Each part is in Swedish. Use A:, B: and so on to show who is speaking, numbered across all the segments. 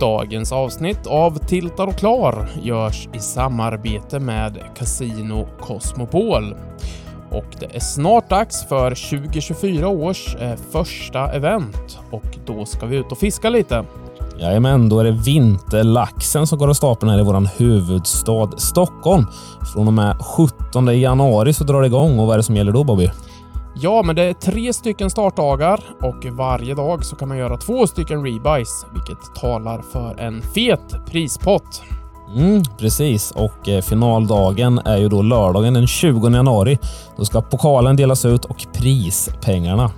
A: Dagens avsnitt av Tiltar och Klar görs i samarbete med Casino Cosmopol. Och det är snart dags för 2024 års eh, första event och då ska vi ut och fiska lite.
B: Jajamän, då är det vinterlaxen som går av stapeln här i vår huvudstad Stockholm. Från och med 17 januari så drar det igång och vad är det som gäller då Bobby?
A: Ja, men det är tre stycken startdagar och varje dag så kan man göra två stycken rebuys, vilket talar för en fet prispott.
B: Mm, precis, och eh, finaldagen är ju då lördagen den 20 januari. Då ska pokalen delas ut och prispengarna.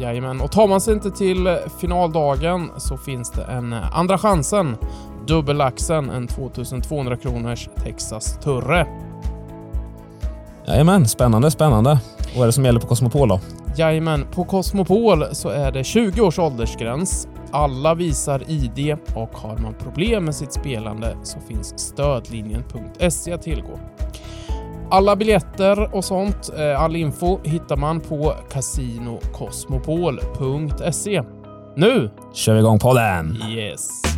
A: Jajamän, och tar man sig inte till finaldagen så finns det en andra chansen. Dubbellaxen, en 2200 kronors Texas Turre.
B: Jajamän, spännande, spännande. Vad är det som gäller på Cosmopol då?
A: Jajamän, på Cosmopol så är det 20 års åldersgräns. Alla visar ID och har man problem med sitt spelande så finns stödlinjen.se att tillgå. Alla biljetter och sånt, eh, all info hittar man på casinocosmopol.se. Nu
B: kör vi igång podden!
A: Yes!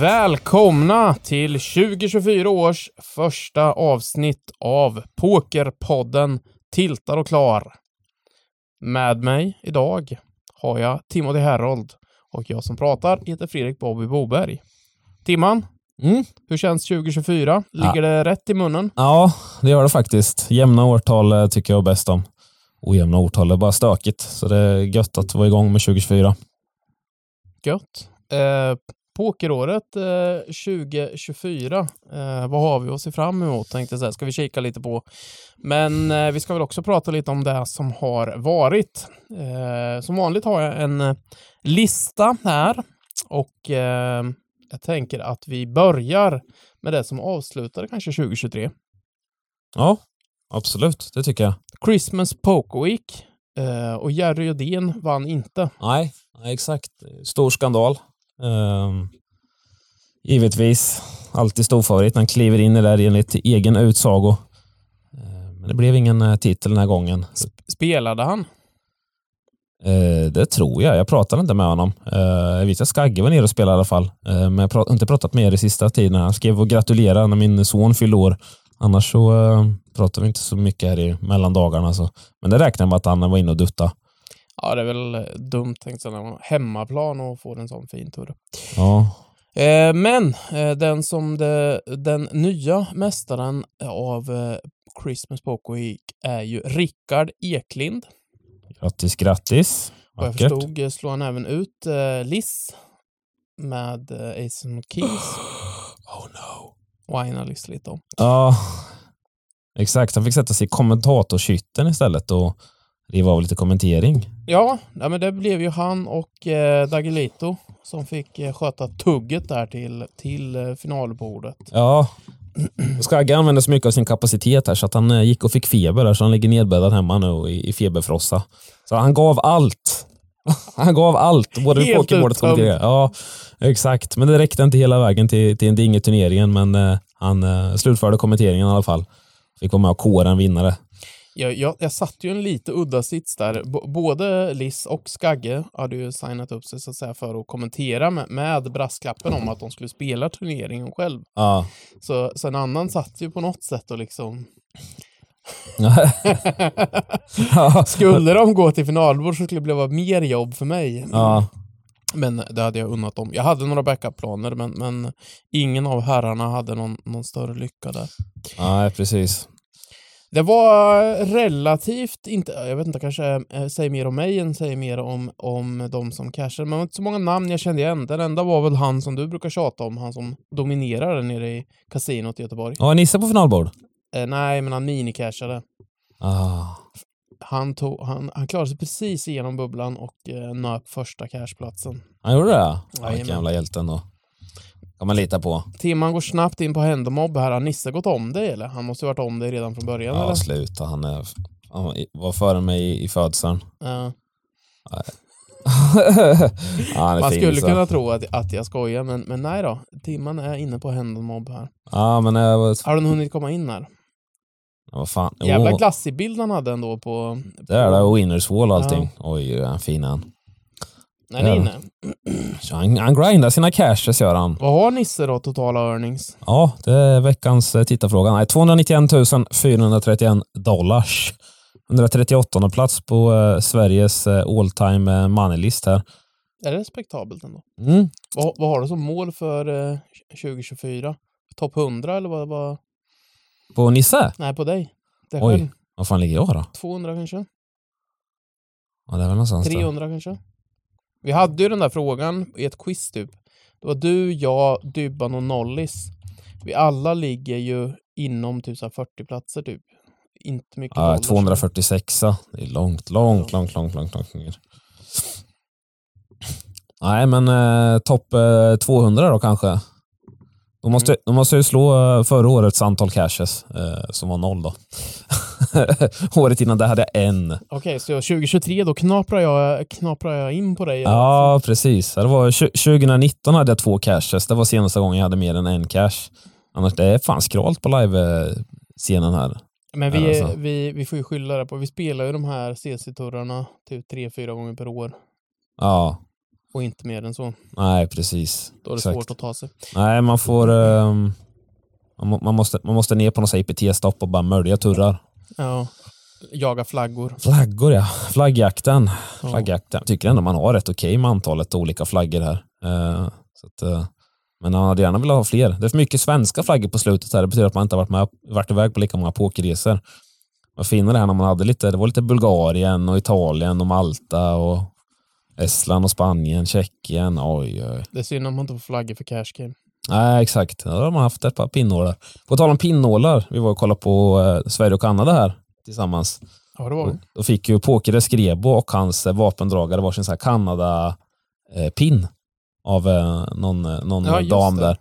A: Välkomna till 2024 års första avsnitt av Pokerpodden Tiltar och Klar. Med mig idag har jag Timothy Herold och jag som pratar heter Fredrik Bobby Boberg. Timman,
B: Mm.
A: hur känns 2024? Ligger det rätt i munnen?
B: Ja, det gör det faktiskt. Jämna årtal eh, tycker jag bäst om. Ojämna årtal är bara stökigt, så det är gött att vara igång med 2024.
A: Gött. Eh, Pokeråret eh, 2024, eh, vad har vi att se fram emot tänkte jag säga, ska vi kika lite på. Men eh, vi ska väl också prata lite om det som har varit. Eh, som vanligt har jag en eh, lista här och eh, jag tänker att vi börjar med det som avslutade kanske 2023.
B: Ja, absolut. Det tycker jag.
A: Christmas Poker Week och Jerry Odén vann inte.
B: Nej, exakt. Stor skandal. Ehm, givetvis. Alltid stor favorit. Han kliver in i det där enligt egen utsago. Ehm, men det blev ingen eh, titel den här gången.
A: Spelade han?
B: Eh, det tror jag. Jag pratade inte med honom. Eh, jag vet att Skagge var nere och spelade i alla fall. Men jag har inte pratat med er i sista tiden. Han skrev och gratulerade när min son fyllde år. Annars så pratade vi inte så mycket här i mellandagarna. Men det räknar med att han var inne och dutta.
A: Ja, det är väl eh, dumt tänkt sig hemmaplan och får en sån fin tur.
B: Ja,
A: Eh, men eh, den som det, den nya mästaren av eh, Christmas Poker Week är ju Rickard Eklind.
B: grattis, grattis.
A: Vad jag förstod slår han även ut Liss med eh, Ace of Keys.
B: Oh no.
A: Whinar Liss lite om.
B: Ja, exakt. Han fick sätta sig i kommentatorshytten istället och riva av lite kommentering.
A: Ja, nej, men det blev ju han och eh, Dagelito som fick eh, sköta tugget där till, till eh, finalbordet.
B: Ja, Skagge använde så mycket av sin kapacitet här så att han eh, gick och fick feber där, så han ligger nedbäddad hemma nu i, i feberfrossa. Så han gav allt. Han gav allt, både
A: Helt
B: pokerbordet och kommentering. Ja, exakt. Men det räckte inte hela vägen till, till en ding i turneringen, men eh, han eh, slutförde kommenteringen i alla fall. Fick vara med och kora en vinnare.
A: Jag, jag, jag satt ju en lite udda sits där. B både Liss och Skagge hade ju signat upp sig så att säga för att kommentera med, med brasklappen om att de skulle spela turneringen själv.
B: Ja.
A: Så, så en annan satt ju på något sätt och liksom... Skulle de gå till finalbord så skulle det bli mer jobb för mig.
B: ja.
A: Men det hade jag unnat dem. Jag hade några backup-planer men, men ingen av herrarna hade någon, någon större lycka där.
B: Nej, precis.
A: Det var relativt, inte, jag vet inte, kanske eh, säger mer om mig än säger mer om, om de som cashade. Men det var inte så många namn jag kände igen. Den enda var väl han som du brukar tjata om, han som dominerar där nere i kasinot i Göteborg.
B: Ja, Nisse på finalbord?
A: Eh, nej, men han minicashade.
B: Ah.
A: Han, tog, han, han klarade sig precis igenom bubblan och eh, nöp första cashplatsen.
B: Han gjorde det? Ja, vilken jävla hjälte ändå. Kan man lita på.
A: Timman går snabbt in på Händemobb här. Har Nisse gått om dig eller? Han måste ju varit om dig redan från början
B: Ja,
A: eller?
B: sluta. Han, är, han var före mig i, i födseln.
A: Ja.
B: ja, han är
A: Man
B: fin,
A: skulle
B: så.
A: kunna tro att, att jag skojar, men, men nej då. Timman är inne på Händemobb här.
B: Ja, men jag, var-
A: Har den hunnit komma in här?
B: Ja, vad fan.
A: Jävla glassig bild han hade ändå på...
B: det är det. Och Winners Wall och allting. Oj, han fin han.
A: Ni är inne.
B: Så han, han grindar sina cashes gör han.
A: Vad har Nisse då, totala earnings?
B: Ja, det är veckans eh, tittarfråga. Nej, 291 431 dollars. 138 plats på eh, Sveriges eh, all time eh, money-list här.
A: Är det respektabelt ändå?
B: Mm.
A: Vad, vad har du som mål för eh, 2024? Topp 100 eller vad, vad?
B: På Nisse?
A: Nej, på dig. Det
B: Oj.
A: själv.
B: Vad fan ligger jag då?
A: 200 kanske?
B: Ja, det är väl någonstans där.
A: 300 kanske? Vi hade ju den där frågan i ett quiz typ. Det var du, jag, Dybban och Nollis. Vi alla ligger ju inom typ så här 40 platser typ. Inte mycket
B: Ja,
A: dollar.
B: 246. Det är långt, långt, långt, långt, långt, långt ner. Nej, men eh, topp eh, 200 då kanske. De måste, de måste ju slå eh, förra årets antal caches, eh, som var noll då. Året innan det hade jag en.
A: Okej, så 2023 då knaprar jag, knaprar jag in på dig.
B: Ja, precis. Det var, tju- 2019 hade jag två caches. Det var senaste gången jag hade mer än en cache. Annars det är fan skralt på live-scenen här.
A: Men vi,
B: Alltså.
A: vi, vi får ju skylla det på, vi spelar ju de här CC-turrarna typ tre, fyra gånger per år.
B: Ja,
A: Och inte mer än så.
B: nej precis.
A: Då är det
B: Exakt.
A: svårt att ta sig.
B: Nej, man får... ehm, man, må- man, måste, man måste ner på något IPT-stopp och bara mörja turrar.
A: Ja. Jaga flaggor.
B: Flaggor ja. Flaggjakten.
A: Ja.
B: Flaggjakten. Jag tycker ändå man har rätt okej med antalet olika flaggor här. Eh, så att, eh, men man hade gärna velat ha fler. Det är för mycket svenska flaggor på slutet här. Det betyder att man inte har varit, med, varit iväg på lika många pokerresor. Vad finare det här när man hade lite, det var lite Bulgarien och Italien och Malta och Estland och Spanien, Tjeckien. Oj, oj.
A: Det är synd om man inte får flaggor för cash game.
B: Nej, exakt. Då har man haft ett par pinnålar. På tal om pinnålar, vi var och kollade på eh, Sverige och Kanada här tillsammans.
A: Ja, det var det.
B: Då fick ju Påkere Skrebo och hans eh, vapendragare varsin sån här Kanada-pin av eh, någon, eh, någon
A: Ja,
B: dam
A: det.
B: där.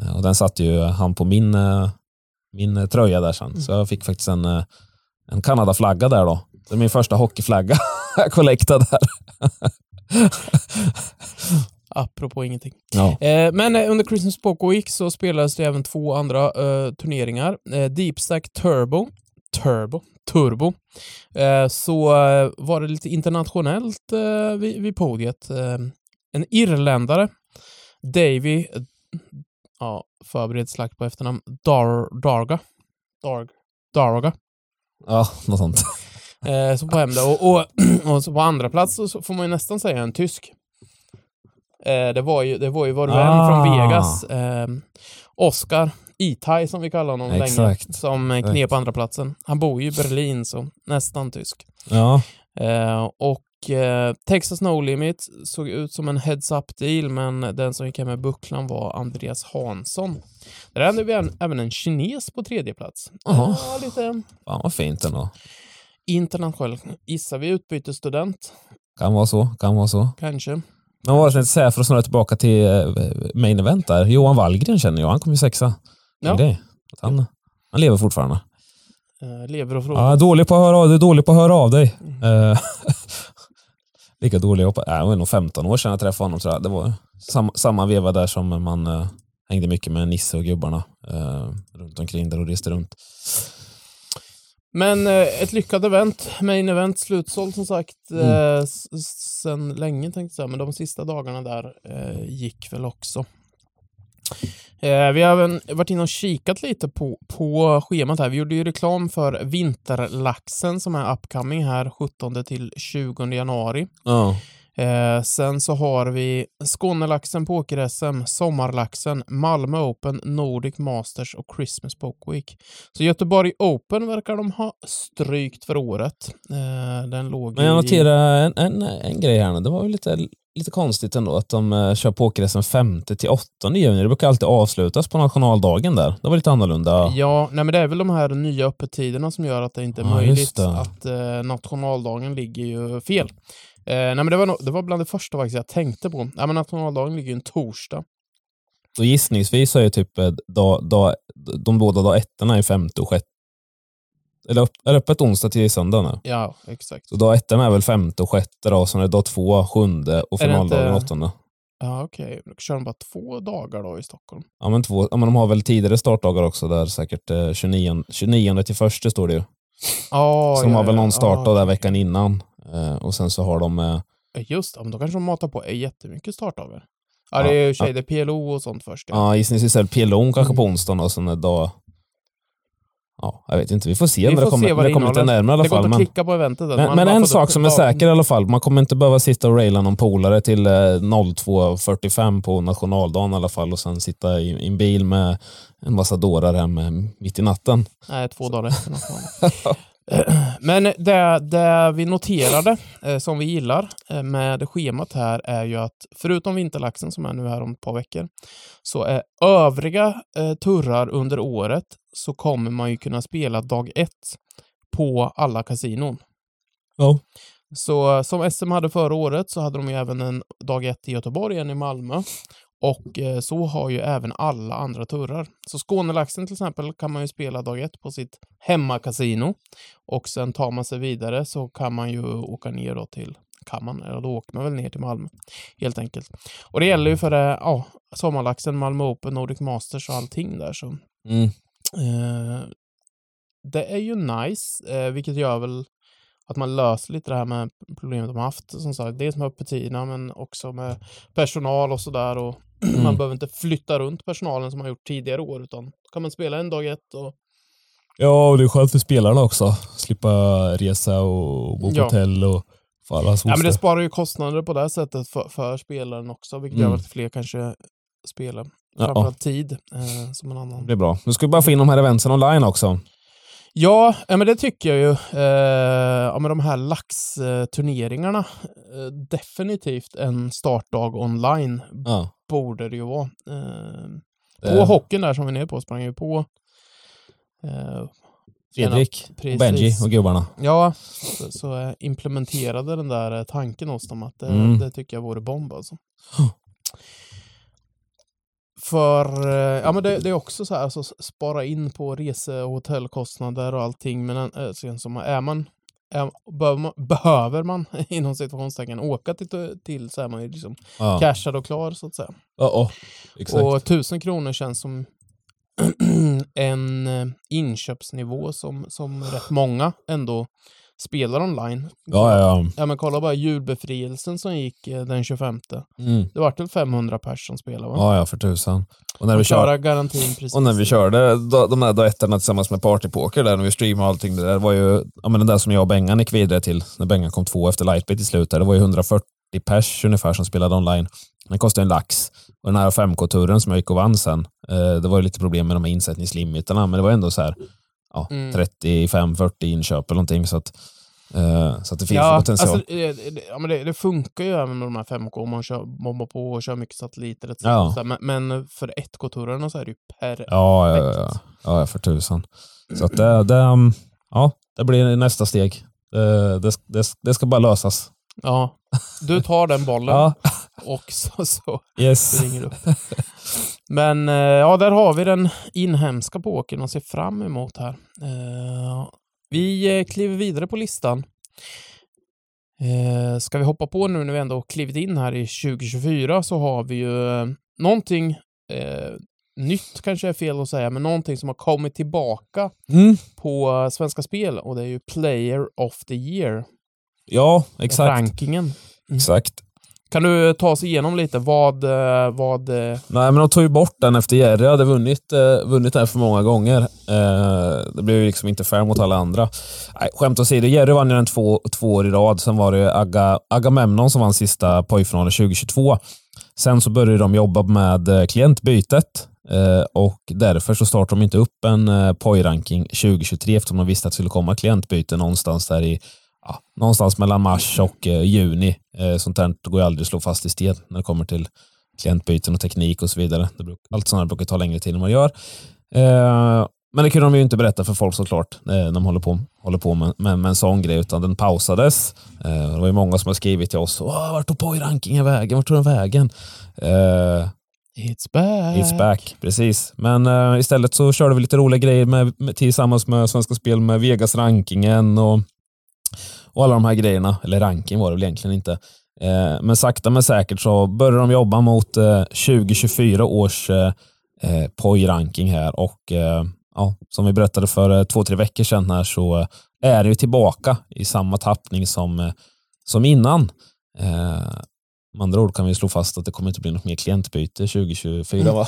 B: Eh, Och den satte ju han på min, eh, min eh, tröja där sen.
A: Mm.
B: Så jag fick faktiskt en, eh, en Kanada-flagga där då. Det är min första hockeyflagga jag collectade där.
A: Apropå ingenting.
B: Ja.
A: Eh, men eh, under Christmas Week så spelades det även två andra eh, turneringar. Eh, Deep Stack Turbo. Turbo. Turbo. Eh, så eh, var det lite internationellt eh, vid, vid podiet. En irländare, Davy, ja, förbered slakt på efternamn, Dar, Darga. Darg, Darga.
B: ja, något sånt.
A: Eh, så på hem det. Och, och, och så på andra plats så- får man ju nästan säga en tysk. Eh, det var ju, det var ju vår vän
B: Ah.
A: från Vegas, eh, Oscar Itai som vi kallar honom länge,
B: Exakt.
A: som eh, knep andra platsen. Han bor ju i Berlin, så nästan tysk.
B: Ja,
A: Eh, och eh, Texas No Limit såg ut som en heads-up deal, men den som gick hem med bucklan var Andreas Hansson. Där hade vi en, även en kines på tredje plats. Ja, lite
B: fan vad fint ändå.
A: Internationell. Gissar vi utbytesstudent?
B: Kan vara så, kan vara så.
A: Kanske.
B: Men vad jag säga för att snurra tillbaka till eh, main event där? Johan Wallgren känner jag, han kom ju sexa.
A: Ja.
B: Det. Han, han lever fortfarande.
A: Eh, lever och frågar.
B: Ja, dålig på att höra av dig, dålig på att höra av dig.
A: Mm.
B: Eh, Lika dålig jag äh, var nog 15 år sedan jag träffade honom tror jag. Det var sam, samma veva där som man eh, hängde mycket med Nisse och gubbarna eh, runt omkring där och reste runt.
A: Men eh, ett lyckat event. Main event slutsålt som sagt
B: Mm.
A: eh, sen länge tänkte jag säga, men de sista dagarna där eh, gick väl också. Eh, vi har även varit inne och kikat lite på, på schemat här. Vi gjorde ju reklam för Vinterlaxen som är upcoming här 17 till 20 januari.
B: Ja.
A: Eh, sen så har vi Skånelaxen, Poker-SM, Sommarlaxen, Malmö Open, Nordic Masters och Christmas Poker Week. Så Göteborg Open verkar de ha strykt för året. Eh, den låg
B: Men jag noterar en, en, en grej här nu. Det var ju lite, lite konstigt ändå att de uh, kör poker 5 till 8 juni. Det brukar alltid avslutas på nationaldagen där. Det var lite annorlunda.
A: Ja, nej men det är väl de här nya öppettiderna som gör att det inte är
B: Ja,
A: möjligt att eh, nationaldagen ligger ju fel. Eh, nej men det var, nog- det var bland det första faktiskt jag tänkte på. Ja, men nationaldagen ligger ju en torsdag.
B: Så gissningsvis är typ eh, dag, dag, de båda dag ettorna är femte och sjätte. Eller upp, är det öppet onsdag till söndag nu?
A: Ja, exakt.
B: Så dag ettan är väl femte och sjätte då, sen är det dag två, sjunde och finaldagen
A: inte-
B: åttonde.
A: Ja, okej. Kör de bara två dagar då i Stockholm?
B: Ja, men, två, ja, men de har väl tidigare startdagar också, där säkert eh, 29, 29 till första står det ju.
A: Ja,
B: Så de
A: ja,
B: har väl någon startdag
A: ja,
B: där veckan innan. Eh, och sen så har de... Eh,
A: Ja, Just det, men då kanske de matar på jättemycket startdagar. Ja,
B: Ja,
A: det är ju
B: ja.
A: sig det är PLO och sånt först.
B: ja, gissningsvis är det PLO kanske på
A: Mm.
B: onsdagen och sen en dag... Ja, jag vet inte. Vi får se
A: Vi
B: när det
A: får
B: kommer,
A: se
B: det
A: det
B: kommer lite närmare i alla
A: det går
B: fall.
A: inte att
B: Men,
A: klicka på eventet.
B: men, men
A: bara
B: en
A: får
B: sak som är säker i alla fall. Man kommer inte behöva sitta och raila någon polare till eh, 02.45 på nationaldagen i alla fall och sen sitta i, i en bil med en massa dårar hem eh, mitt i natten.
A: Nej, två dagar efter. något. Men det, det vi noterade, eh, som vi gillar eh, med schemat här, är ju att förutom vinterlaxen som är nu här om ett par veckor, så är övriga eh, turrar under året så kommer man ju kunna spela dag ett på alla kasinon.
B: Ja.
A: Så som SM hade förra året så hade de ju även en dag ett i Göteborg, en i Malmö. Och eh, så har ju även alla andra turrar. Så Skånelaxen till exempel kan man ju spela dag ett på sitt hemmakasino. Och sen tar man sig vidare så kan man ju åka ner då till, kan man, eller då åker man väl ner till Malmö. Helt enkelt. Och det gäller ju för det, ja, sommarlaxen, Malmö Open, Nordic Masters och allting där så.
B: Mm.
A: Eh, det är ju nice, eh, vilket gör väl att man löser lite det här med problemet de har haft. Som sagt, dels med öppettiderna men också med personal och sådär. Och
B: Mm.
A: Man behöver inte flytta runt personalen som man gjort tidigare år utan kan man spela en dag ett och
B: Ja, och det är skönt för spelarna också. Slippa resa och bo på
A: Ja.
B: hotell och få alla
A: Ja, men det sparar ju kostnader på det här sättet för, för spelaren också, vilket
B: Mm.
A: gör att fler kanske spelar.
B: Ja.
A: Framförallt tid eh, som en annan.
B: Det är bra. Nu ska vi bara få in de här eventsen online också.
A: Ja, men det tycker jag ju. Eh, ja, med de här laxturneringarna. Eh, definitivt en startdag online
B: Ja.
A: borde det ju vara. Eh, på hockeyn där som vi är nere på sprang ju på. Eh,
B: Fredrik, och. Benji och gubbarna.
A: ja, så, så eh, implementerade den där eh, tanken hos dem att det,
B: Mm.
A: det tycker jag vore bomb alltså. För, eh, ja men det, det är också så här, alltså spara in på rese och hotellkostnader och allting, men äh, sen som är man, är, behöver man, behöver man inom situationstecken åka till, till så är man ju liksom
B: Ja,
A: cashad och klar så att säga.
B: ja, ja. exakt.
A: Och tusen kronor känns som en eh, inköpsnivå som, som rätt många ändå spelar online.
B: ja, ja,
A: Ja men kolla bara julbefrielsen som gick eh, den 25.
B: ja. Mm.
A: Det var till 500 pers som spelade va?
B: Ja, ja, för tusan. Och när vi kör,
A: garantin precis.
B: Och när vi körde de här duetterna tillsammans med Partypoker där, när vi streamade och allting, det där var ju, ja men den där som jag och Bengan gick vidare till, när Bengan kom två efter Lightbait i slutet, det var ju 140 pers ungefär som spelade online. Den kostade en lax. Och den här 5K-turen som jag gick och vann sen, eh, det var ju lite problem med de här insättningslimiterna, men det var ändå så här, ja,
A: Mm.
B: 35-40 inköp eller någonting, så att, eh, så att det finns
A: ja,
B: potential.
A: alltså, det, ja, men det, det funkar ju även med de här 5K om man kör, bombar på och kör mycket satelliter. etc.
B: Ja.
A: Så Men, men för 1K-turerna så är det ju per...
B: Ja, ja, ja, ja. för tusan. Så att det, det, um, ja, det blir nästa steg. Det, det, det ska bara lösas.
A: Ja. Du tar den bollen
B: Ja,
A: och så, så
B: yes.
A: ringer upp. Men eh, ja, där har vi den inhemska pokern att se fram emot här. Eh, vi eh, kliver vidare på listan. Ska vi hoppa på nu när vi ändå klivit in här i 2024 så har vi ju någonting nytt kanske är fel att säga, men någonting som har kommit tillbaka
B: Mm.
A: på Svenska Spel och det är ju Player of the Year,
B: Ja, exakt.
A: rankingen.
B: exakt.
A: Kan du ta oss igenom lite vad, eh, vad eh,
B: Nej, men de tog ju bort den efter Jerry hade vunnit, eh, vunnit den för många gånger. Eh, det blev ju liksom inte fair mot alla andra. Nej, skämt åsido, Jerry vann ju den två, två år i rad. Sen var det Aga, Agamemnon som vann sista pojfinalen 2022. Sen så började de jobba med eh, klientbytet eh, och därför så startade de inte upp en eh, POI-ranking 2023 eftersom de visste att det skulle komma klientbyte någonstans där i någonstans mellan mars och eh, juni. Eh, sånt där går ju aldrig att slå fast i sten när det kommer till klientbyten och teknik och så vidare. Allt sånt här brukar ta längre tid än man gör. Eh, men det kunde de ju inte berätta för folk såklart när de håller på, håller på med, med, med en sån grej, utan den pausades. Det var ju många som har skrivit till oss, vart tog POI-rankingen vägen? Vart tog den vägen?
A: It's back.
B: It's back, precis. Men eh, istället så körde vi lite roliga grejer med, med, tillsammans med Svenska Spel med Vegas-rankingen och, och alla de här grejerna. Eller ranking var det väl egentligen inte. Eh, men sakta men säkert så börjar de jobba mot eh, 2024 års eh, eh POI-ranking här och eh, ja, som vi berättade för eh, två, tre veckor sedan här så eh, är det ju tillbaka i samma tappning som, eh, som innan. Eh, med andra ord kan vi slå fast att det kommer inte bli något mer klientbyte 2024 va?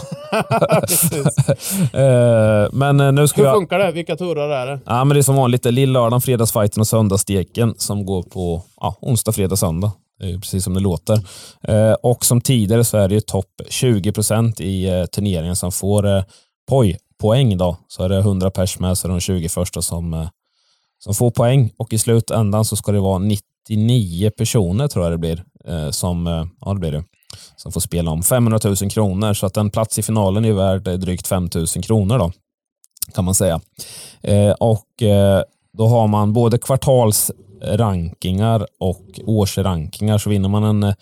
B: men nu ska
A: Hur
B: jag...
A: funkar det? Vilka turer är det?
B: Ja, men det är som vanligt lillördagen, fredagsfighten och söndagssteken som går på ja, onsdag, fredag, söndag. Det är precis som det låter. Eh, och som tidigare så är det topp 20 procent i eh, turneringen som får eh, POI-poäng. Då. Så är det 100 pers med, så är det de 20 första som, eh, som får poäng. Och i slutändan så ska det vara 99 personer tror jag det blir, eh, Eh, som, eh, ja, det blir det, som får spela om 500 000 kronor. Så att en plats i finalen är värd eh, drygt 5 000 kronor då, kan man säga. Eh, och eh, då har man både kvartalsrankingar och årsrankingar så vinner man en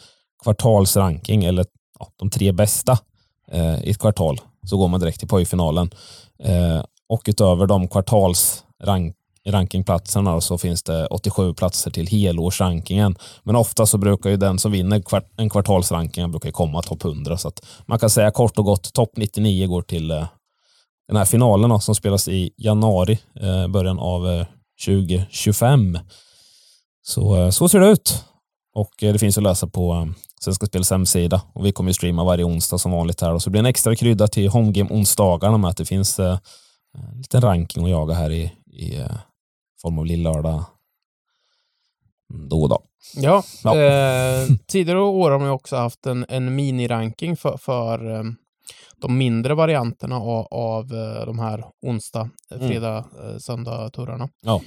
B: kvartalsranking eller ja, de tre bästa eh, i ett kvartal så går man direkt till pojfinalen. Eh, och utöver de kvartalsrankingplatserna så finns det 87 platser till helårsrankingen. Men ofta så brukar ju den som vinner kvart, en kvartalsranking brukar komma topp 100 så att man kan säga kort och gott topp 99 går till eh, den här finalen då, som spelas i januari, eh, början av eh, 2025. Så, eh, så ser det ut. Och eh, det finns att läsa på eh, Svenska Spels hemsida. Och vi kommer ju streama varje onsdag som vanligt här. Och så blir det en extra krydda till Homegame onsdagarna med att det finns eh, en liten ranking att jaga här i, i eh, form av lillördag mm, då och då.
A: Ja, ja. Eh, tidigare år har man också haft en, en miniranking för, för de mindre varianterna av, av eh, de här onsdag, eh, mm. fredag, mm. söndag-turarna.
B: Ja.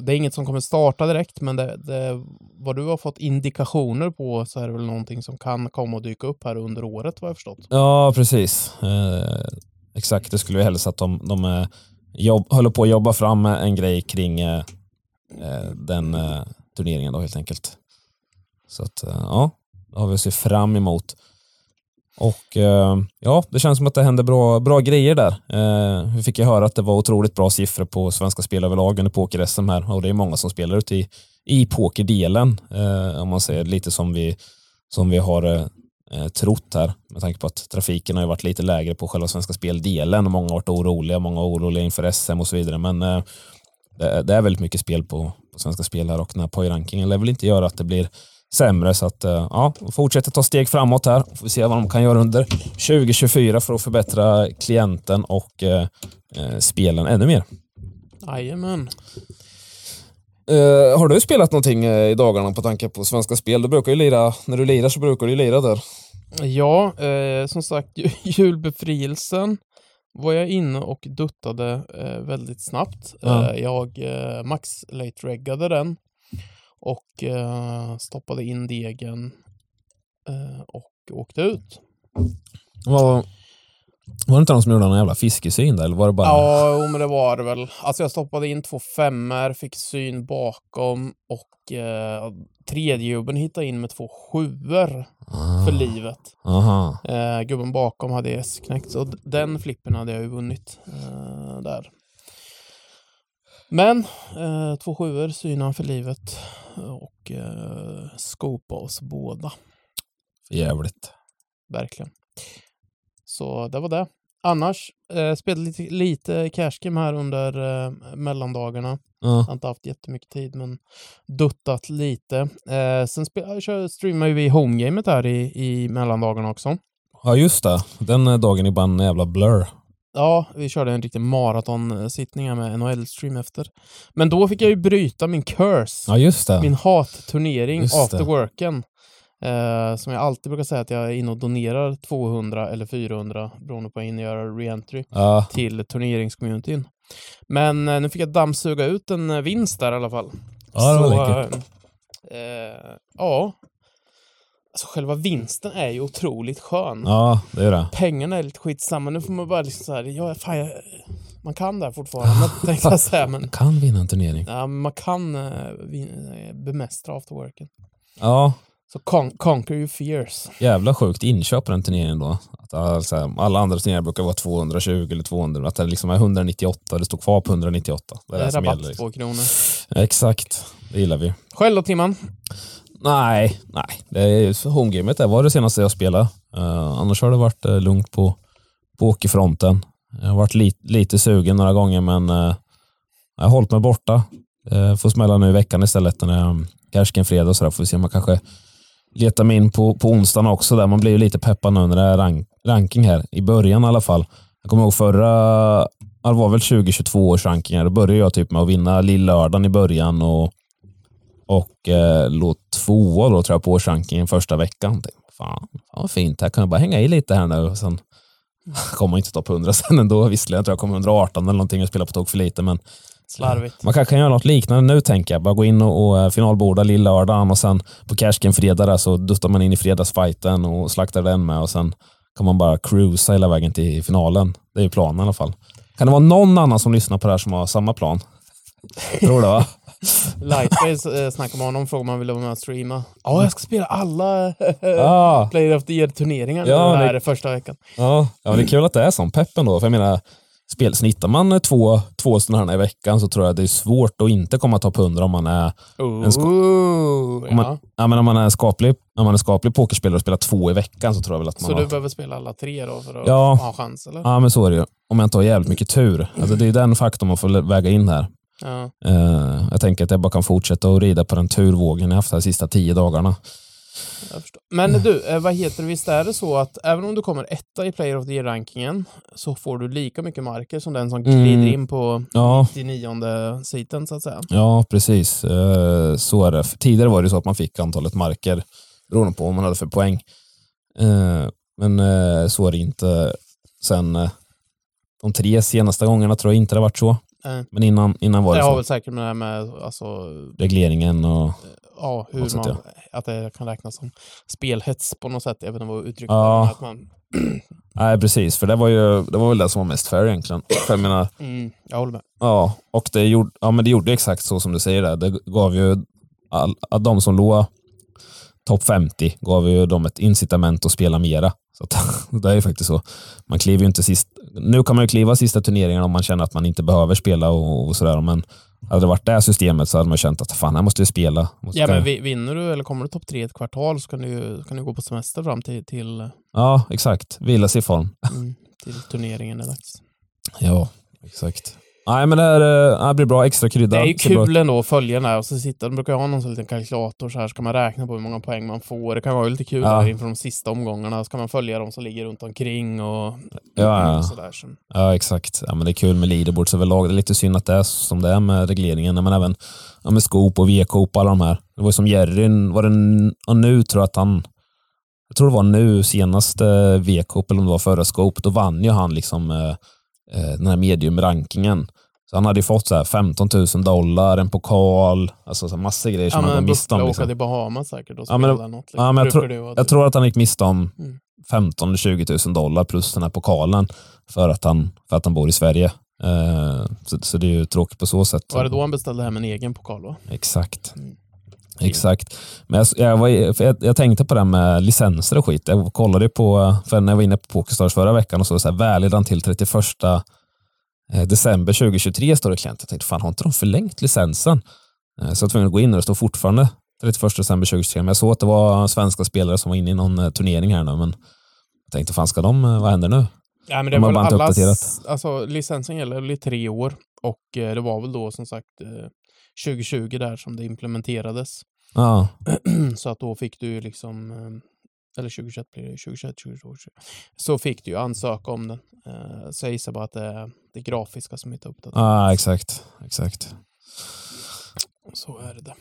A: det är inget som kommer starta direkt, men det, det, vad du har fått indikationer på så är det väl någonting som kan komma och dyka upp här under året, vad jag förstått.
B: Ja, precis. Eh, exakt, det skulle vi hälsa att de, de jobb, håller på att jobba fram en grej kring eh, eh, den eh, turneringen då helt enkelt. Så att eh, ja, det har vi att se fram emot. Och eh, ja, det känns som att det händer bra, bra grejer där. Eh, vi fick ju höra att det var otroligt bra siffror på svenska spel överlag under poker-SM här och det är många som spelar ute i, i pokerdelen. Eh, om man säger lite som vi, som vi har eh, eh, trott här med tanke på att trafiken har varit lite lägre på själva svenska speldelen och många har varit oroliga, många oroliga inför SM och så vidare. Men eh, det, det, är väldigt mycket spel på, på svenska spel här och den här POI-rankingen lär väl inte göra att det blir sämre. Så att, eh, ja, fortsätter ta steg framåt här. Får vi se vad de kan göra under 2024 för att förbättra klienten och eh, eh spelen ännu mer.
A: Jajamän.
B: Uh, har du spelat någonting i dagarna på tanke på Svenska Spel? Du brukar ju lira, när du lirar så brukar du ju lira där.
A: Ja, eh, som sagt, julbefrielsen var jag inne och duttade eh, väldigt snabbt. Eh, jag max late reggade den och eh, stoppade in degen eh, och åkte ut.
B: Var, var det inte någon som gjorde någon jävla fiskesyn där? Eller var det bara...
A: Ja, men det var det väl. Alltså jag stoppade in två femmer, fick syn bakom och eh, tredjegubben hittade in med två sjuor ah. för livet. Eh, gubben bakom hade S-knäckt, så den flippen hade jag ju vunnit eh, där. Men eh, två sjuor, synan för livet och eh, skopa oss båda.
B: För jävligt.
A: Verkligen. Så det var det. Annars, eh, spelade lite, lite cashgame här under eh, mellandagarna. Jag har inte haft jättemycket tid, men duttat lite. Eh, sen spel, streamade vi homegamet här i, i mellandagarna också.
B: Ja, just det. Den eh, dagen är bara en jävla blur.
A: Ja, vi körde en riktig maratonsittning med NHL-stream efter. Men då fick jag ju bryta min curse.
B: Ja, just det.
A: Min hatturnering after worken. Eh, som jag alltid brukar säga att jag är inne och donerar 200 eller 400 beroende på när jag gör reentry ja. till turneringscommunityn. Men eh, nu fick jag dammsuga ut en eh, vinst där i alla fall.
B: Ja, det var läckert.
A: Eh, ja, Alltså själva vinsten är ju otroligt skön.
B: Ja, det är det.
A: Pengarna är lite skitsamma. Nu får man bara liksom så här, ja, fan, jag, man kan det här fortfarande, tänkte jag säga. Men,
B: man kan vinna en turnering.
A: Ja, man kan uh, vin, bemästra afterworken.
B: Ja.
A: Så con conquer your fears.
B: Jävla sjukt inköp på den turneringen då. Att alltså, alla andra turneringar brukar vara 220 eller 200. Att det liksom är 198, det står kvar på 198.
A: Det är, det är rabatt, liksom. två kronor.
B: Exakt, det gillar vi.
A: Själv då Timman?
B: Nej, nej. Det är, homegamet det var det senaste jag spelade. Uh, annars har det varit uh, lugnt på, på åkerfronten. Jag har varit li, lite sugen några gånger men uh, jag har hållit mig borta. Uh, får smälla nu i veckan istället när jag Kärsken fredag och sådär. Får vi se om man kanske letar mig in på, på onsdagen också. Där. Man blir ju lite peppad nu när det är rank, ranking här. I början i alla fall. Jag kommer ihåg förra, det var väl 2022 års rankingar. Då började jag typ med att vinna lillördagen i början och, och eh, låg tvåa då tror jag på årsrankingen första veckan. Tänkte, fan, fan vad fint, här kan jag bara hänga i lite här nu. Och sen kom man inte topp 100 sen ändå. Visserligen tror jag kom 118 eller någonting och spelade på tok för lite. Men
A: Slarvigt.
B: man kanske kan göra något liknande nu tänker jag. Bara gå in och, och eh, finalborda lillördagen och sen på Cashgen fredag där så duttar man in i fredagsfighten och slaktar den med och sen kan man bara cruisa hela vägen till finalen. Det är ju planen i alla fall. Kan det vara någon annan som lyssnar på det här som har samma plan? Tror det va?
A: Lightbase eh, snackade med honom frågade om han ville vara med och streama. Ja, jag ska spela alla
B: Ja,
A: Player of the Year-turneringar
B: Ja,
A: här
B: det-
A: första veckan.
B: ja. ja men det är kul att det är sån peppen då. För jag menar, spel, snittar man två, två sådana här i veckan så tror jag det är svårt att inte komma topp 100 om man är En Om man-
A: ja.
B: Ja, men om man är skaplig, om man är skaplig pokerspelare och spelar två i veckan så tror jag väl att man
A: Så
B: har...
A: du behöver spela alla tre då för att
B: Ja.
A: ha chans, eller?
B: Ja, men så är det ju. Om jag inte har jävligt mycket tur. Alltså, det är den faktorn man får väga in här.
A: Ja.
B: Eh, jag tänker att jag bara kan fortsätta att rida på den turvågen jag haft de sista tio dagarna.
A: Jag förstår. Men du, eh, vad heter det, visst är det så att även om du kommer etta i Player of the Year-rankingen så får du lika mycket marker som den som
B: Mm.
A: glider in på
B: Ja.
A: 99 siten så att säga.
B: Ja, precis. Eh, så är det. Tidigare var det så att man fick antalet marker beroende på vad man hade för poäng. Eh, men så är det inte sen de tre senaste gångerna tror jag inte det har varit så. Men innan, innan var det
A: Det har
B: så.
A: väl säkert med det här med alltså,
B: Regleringen och...
A: ja, hur
B: sånt,
A: man, att det kan räknas som spelhets på något sätt. Jag vet inte vad uttrycket
B: Ja.
A: Att man,
B: Nej, precis. För det var ju det var väl det som var mest fair egentligen. För jag menar,
A: mm, jag håller med.
B: Ja, och det gjorde, ja, men det gjorde exakt så som du säger. Där. Det gav ju all, att de som låg topp 50 gav ju dem ett incitament att spela mera. Så att, det är ju faktiskt så. Man kliver inte sist. Nu kan man ju kliva sista turneringen om man känner att man inte behöver spela och, och sådär. Men hade det varit det systemet så hade man känt att fan, här måste jag spela. Måste
A: Ja, men vi- vinner du eller kommer du topp tre ett kvartal så kan du, kan du gå på semester fram till, till,
B: ja, exakt. Vila sig i form.
A: mm, till turneringen är dags.
B: Ja, exakt. Nej, men det, här, eh, det här blir bra. Extra krydda.
A: Det är ju
B: Så bra.
A: kul ändå att följa den här och så sitter de brukar ha någon sån liten kalkylator så här ska man räkna på hur många poäng man får. Det kan vara lite kul
B: Ja.
A: där inför de sista omgångarna. Ska man följa de som ligger runt omkring och
B: Ja, ja.
A: sådär. Så.
B: Ja, exakt. Ja, men det är kul med leaderboards överlag. Det är lite synd att det är som det är med regleringen. Men även ja, med Scoop och V-Coop och alla de här. Det var ju som Jerry, var det ja, nu tror jag att han, jag tror det var nu senaste V-Coop eller om det var förra Scoop, då vann ju han liksom eh, eh, den här medium-rankingen. Så han hade ju fått så här 15 000 dollar, en pokal, alltså så massor grejer som
A: Ja,
B: han går
A: men
B: miste om.
A: buckla,
B: Liksom.
A: åka till Bahamas säkert och
B: Ja, men-
A: något. Liksom.
B: ja, men jag
A: ha-
B: Jag tror att han gick miste om
A: Mm.
B: 15 20 000 dollar plus den här pokalen för att han, för att han bor i Sverige. Eh, så, så det är ju tråkigt på så sätt.
A: Var det då han beställde hem en egen pokal? Va?
B: Exakt.
A: Mm.
B: Exakt. Men jag, jag, var, jag, jag tänkte på det här med licenser och skit. Jag kollade på, för när jag var inne på Pokerstars förra veckan och så, så här, välidan till 31 eh, december 2023 står det klient. Jag tänkte, fan har inte de förlängt licensen? Eh, Så jag var tvungen att gå in och det står fortfarande 31 december 2023. Men jag såg att det var svenska spelare som var inne i någon eh, turnering här nu. Men jag tänkte, fan ska de, eh, vad händer nu?
A: Ja, men det
B: De har
A: var väl allas, alltså licensen gäller i tre år och eh, det var väl då som sagt eh, 2020 där som det implementerades.
B: Ja,
A: så att då fick du liksom, eh, eller 2021 blir det, 2021, 2022, så fick du ju ansöka om den. Eh, så jag gissar bara att det är det grafiska som inte är uppdaterat.
B: ja exakt. exakt.
A: Så är det.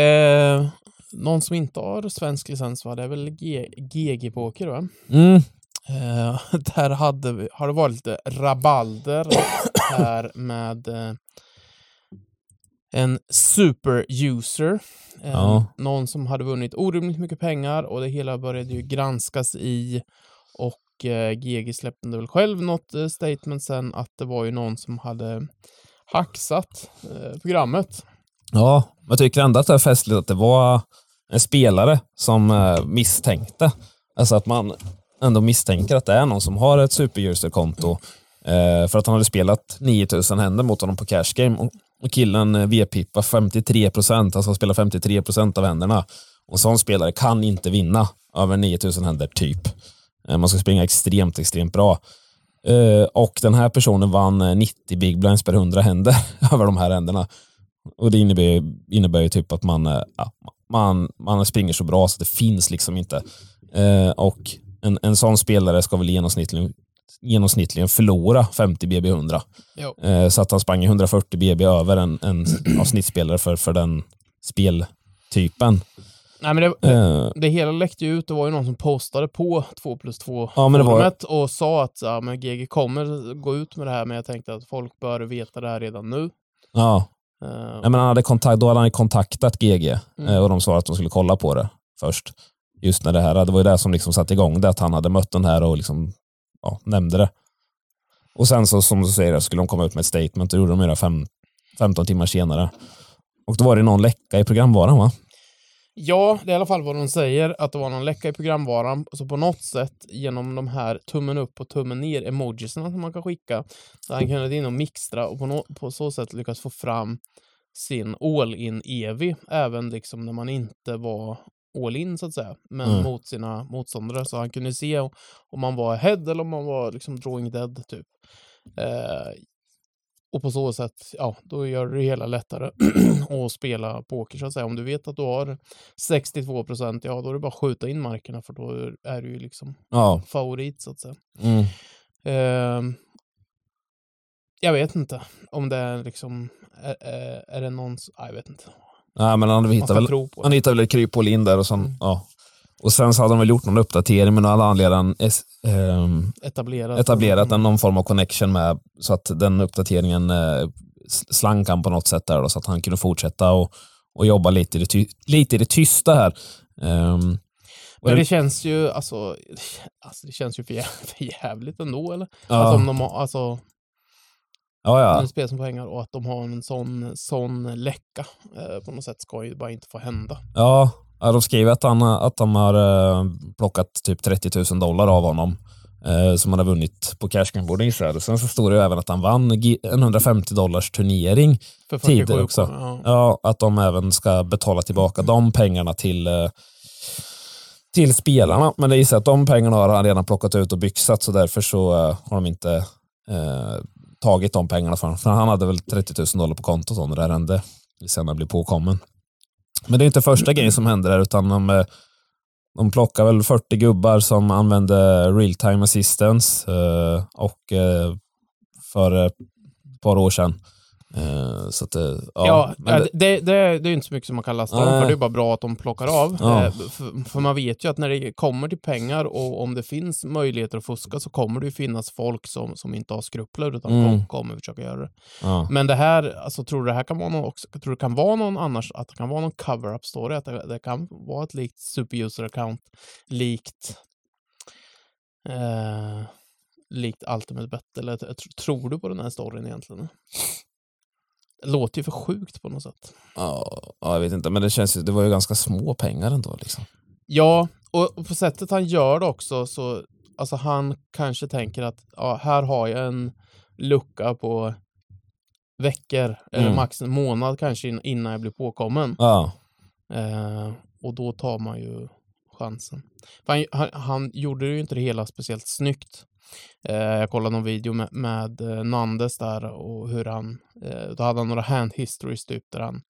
A: Eh, någon som inte har svensk licens va? Det är väl GG Poker va?
B: Mm.
A: Eh, där hade vi, har det varit lite rabalder här med eh, en super-user.
B: Ja.
A: Någon som hade vunnit orimligt mycket pengar och det hela började ju granskas i och eh, GG släppte väl själv något eh, statement sen att det var ju någon som hade hacksat eh, programmet.
B: Ja, jag tycker ändå att det är festligt att det var en spelare som eh, misstänkte. Alltså att man ändå misstänker att det är någon som har ett superuser-konto eh, för att han hade spelat 9000 händer mot honom på cash game. Och, killen eh, V-pippar 53 procent, alltså spelar 53 procent av händerna. Och en sån spelare kan inte vinna över 9000 händer, typ. Eh, man ska springa extremt, extremt bra. Eh, och den här personen vann 90 big blinds per 100 händer över de här händerna. Och det innebär, innebär ju typ att man, ja, man, man springer så bra så det finns liksom inte. Och en, en sån spelare ska väl genomsnittligen, genomsnittligen förlora 50 BB 100.
A: Jo.
B: Eh, Så att han sprang 140 BB över en, en snittspelare för, för den speltypen.
A: Nej, men det,
B: Eh,
A: det hela läckte ju ut. Det var ju någon som postade på 2 plus 2
B: Ja, men det var-
A: forumet och sa att ja, men GG kommer gå ut med det här, men jag tänkte att folk bör veta det här redan nu.
B: Ja,
A: Eh,
B: Nej, men han hade kontakt, då hade han kontaktat GG
A: Mm.
B: eh, och de sa att de skulle kolla på det först. Just när det här, det var ju det som liksom satte igång det, att han hade mött den här och liksom, ja, nämnde det. Och sen så, som du säger, skulle de komma ut med ett statement Det gjorde de ju det fem, 15 timmar senare. Och då var det någon läcka i programvaran va?
A: Ja, det är i alla fall vad de säger, att det var någon läcka i programvaran. Så på något sätt, genom de här tummen upp och tummen ner emojisarna som man kan skicka, så han kunde in och mixtra och på, no på så sätt lyckas få fram sin all-in evi, även liksom när man inte var all-in så att säga, men
B: Mm.
A: mot sina motståndare. Så han kunde se om man var head eller om man var liksom drawing dead typ. Eh, och på så sätt, ja, då gör det hela lättare att spela poker så att säga. Om du vet att du har 62 procent, ja då är det bara att skjuta in markerna för då är du ju liksom
B: Ja.
A: favorit så att säga.
B: Mm.
A: Ehm, jag vet inte om det är liksom, är, är, är det någons, nej, jag vet inte.
B: Nej, men han hittade väl, han
A: det.
B: hittade väl ett kryphål in där och sen,
A: Mm.
B: ja. Och sen så hade de väl gjort någon uppdatering med någon anledning es- ehm,
A: Etablerat.
B: etablerat en, någon form av connection med så att den uppdateringen eh, slank han på något sätt där då, så att han kunde fortsätta och, och jobba lite i det, ty- lite i det tysta här. Och
A: Men
B: det-
A: det känns ju, alltså, alltså det känns ju för, jä för jävligt ändå eller?
B: ja,
A: Alltså om de har, alltså,
B: ja, ja.
A: en spel som pengar och att de har en sån, sån läcka eh, på något sätt ska ju bara inte få hända.
B: Ja, de skriver att, han, att de har eh, plockat typ 30 000 dollar av honom eh, som han har vunnit på Cash Game Board Israel. Sen så står det ju även att han vann en 150 dollars turnering.
A: 47
B: också.
A: Ja.
B: Ja, att de även ska betala tillbaka de pengarna till, eh, till spelarna. Men det gissar jag att de pengarna har han redan plockat ut och byxat så därför så eh, har de inte eh, tagit de pengarna för honom. För han hade väl 30 000 dollar på kontot när det här hände. Sen när blev påkommen. Men det är inte första grejen som händer där utan de, eh, de plockar väl 40 gubbar som använde real time assistance eh, och eh, för ett par år sedan. Eh, så att, eh, ja,
A: Ja,
B: det-
A: det, det, är- det är inte så mycket som man kan lasta dem för. Det är bara bra att de plockar av. Eh, för, för man vet ju att när det kommer till pengar och om det finns möjligheter att fuska så kommer det ju finnas folk som, som inte har skrupler utan
B: Mm.
A: kom, kommer försöka göra det. Men det här, alltså tror du det här kan vara någon också, tror du det kan vara någon annars, att det kan vara någon cover-up story, att det, kan vara ett likt superuser account, likt likt Ultimate Bet, eller t- tr- tror du på den här storyn egentligen? Låter ju för sjukt på något sätt.
B: Ja, ja, jag vet inte, men det känns ju, det var ju ganska små pengar ändå. Liksom.
A: Ja, och på sättet han gör det också så, alltså han kanske tänker att ja, här har jag en lucka på veckor, eller
B: Mm.
A: max en månad kanske in- innan jag blir påkommen.
B: Ja,
A: Eh, och då tar man ju chansen. Han, han, han gjorde ju inte det hela speciellt snyggt. Eh, jag kollade någon video med, med eh, Nandes där och hur han, eh, då hade han några hand histories typ där han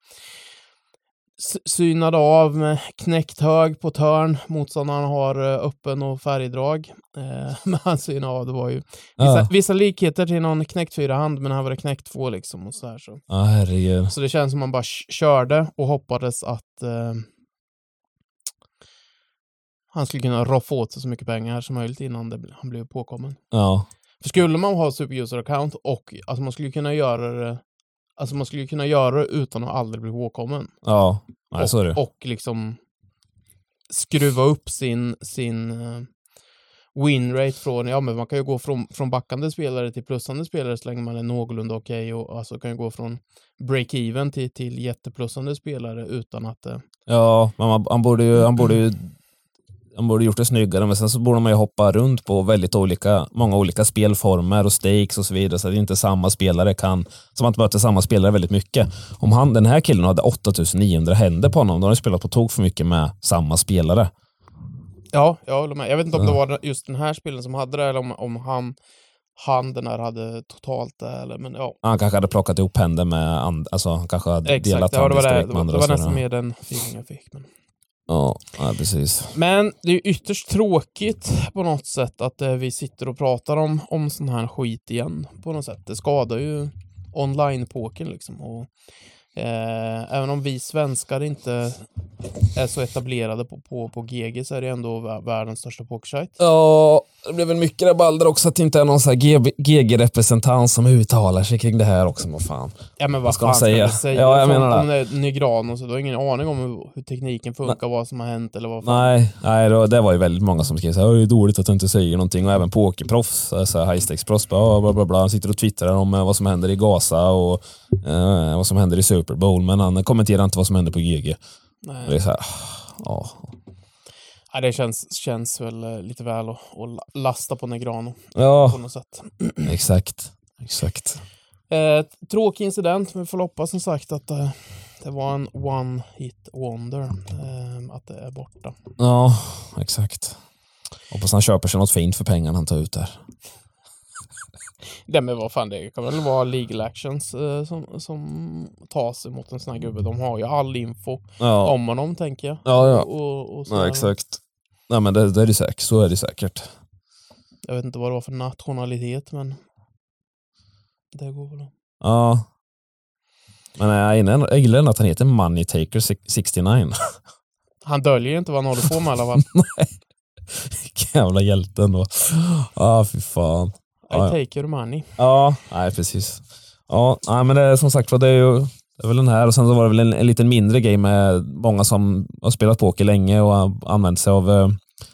A: synade av med knäckt hög på törn, motståndaren har öppen och färgdrag. Eh, men han synade av, det var ju vissa,
B: ja.
A: vissa likheter till någon knäckt fyra hand, men här var det knäckt två liksom och så här så.
B: ja herregud.
A: Så det känns som man bara körde och hoppades att eh, han skulle kunna roffa åt sig så mycket pengar som möjligt innan det, han blev påkommen.
B: Ja,
A: För skulle man ha superuser account och alltså man skulle kunna göra det Alltså man skulle kunna göra det utan att aldrig bli påkommen.
B: ja. Nej, så är det.
A: och, och liksom skruva upp sin, sin uh, winrate från, ja men man kan ju gå från, från backande spelare till plussande spelare så länge man är någorlunda okej och alltså kan ju gå från break-even till, till jätteplussande spelare utan att det...
B: Ja, men man, han, borde ju, han borde ju de borde gjort det snyggare, men sen så borde man ju hoppa runt på väldigt olika, många olika spelformer och stakes och så vidare, så att inte samma spelare kan, man inte möter samma spelare väldigt mycket. Om han, den här killen hade 8900 händer på honom, då har han spelat på tok för mycket med samma spelare.
A: Ja, jag håller med. Jag vet inte om det var just den här spelen som hade det eller om, om han, han den här hade totalt det. Eller, men ja,
B: Han kanske hade plockat ihop händer med and, alltså han kanske hade delat
A: exakt. Ja, det var, det, det var,
B: andra.
A: det var nästan mer den feeling jag fick. Men,
B: Ja, ja, precis.
A: men det är ytterst tråkigt på något sätt att eh, vi sitter och pratar om, om sån här skit igen på något sätt. Det skadar ju online-pokern liksom. Och, eh, även om vi svenskar inte är så etablerade på, på, på GG så är det ändå vä- världens största pokersajt.
B: Ja, det blev väl mycket rabalder också att det inte är någon GG-representant som uttalar sig kring det här också. Men fan.
A: Ja men vad
B: ska de
A: fan
B: säga?
A: ska vi säga?
B: Ja, jag menar det.
A: Om det är så du har ingen aning om hur, hur tekniken funkar, vad som har hänt eller vad fan.
B: Nej, nej var, det var ju väldigt många som skrev så här, det är dåligt att du inte säger någonting och även pokerproffs, alltså high stakes proffs, bara, bla, bla, bla. han sitter och twittrar om eh, vad som händer i Gaza och eh, vad som händer i Super Bowl, men han kommenterar inte vad som händer på GG.
A: Nej.
B: Det är så här, ja,
A: Ja, det känns, känns väl eh, lite väl att, att la- lasta på Negrano på
B: ja
A: något sätt.
B: exakt, exakt.
A: Eh, tråkig incident, men vi får hoppas som sagt att eh, det var en one hit wonder. Eh, att det är borta.
B: Ja, exakt. Hoppas han köper sig något fint för pengarna han tar ut där.
A: Det men vad fan, det kan väl vara legal actions eh, som, som tas emot en sån här gubbe. De har ju all info
B: Ja,
A: om honom, tänker jag.
B: ja, ja.
A: Och, och så
B: ja
A: här.
B: exakt. Nej men det, det är det säkert, så är det säkert.
A: Jag vet inte vad det var för nationalitet, men det går väl.
B: Ja. Men jag gillar- jag gillar ändå att han heter Money Taker 69.
A: Han döljer inte vad han håller på med i alla fall.
B: Vilken jävla hjälte ändå. Ja, fy fan. Ja,
A: take your money.
B: Ja, nej precis. Ja, nej, men det som sagt var, det är ju det är väl den här och sen så var det väl en, en liten mindre grej med många som har spelat poker länge och använt sig av eh,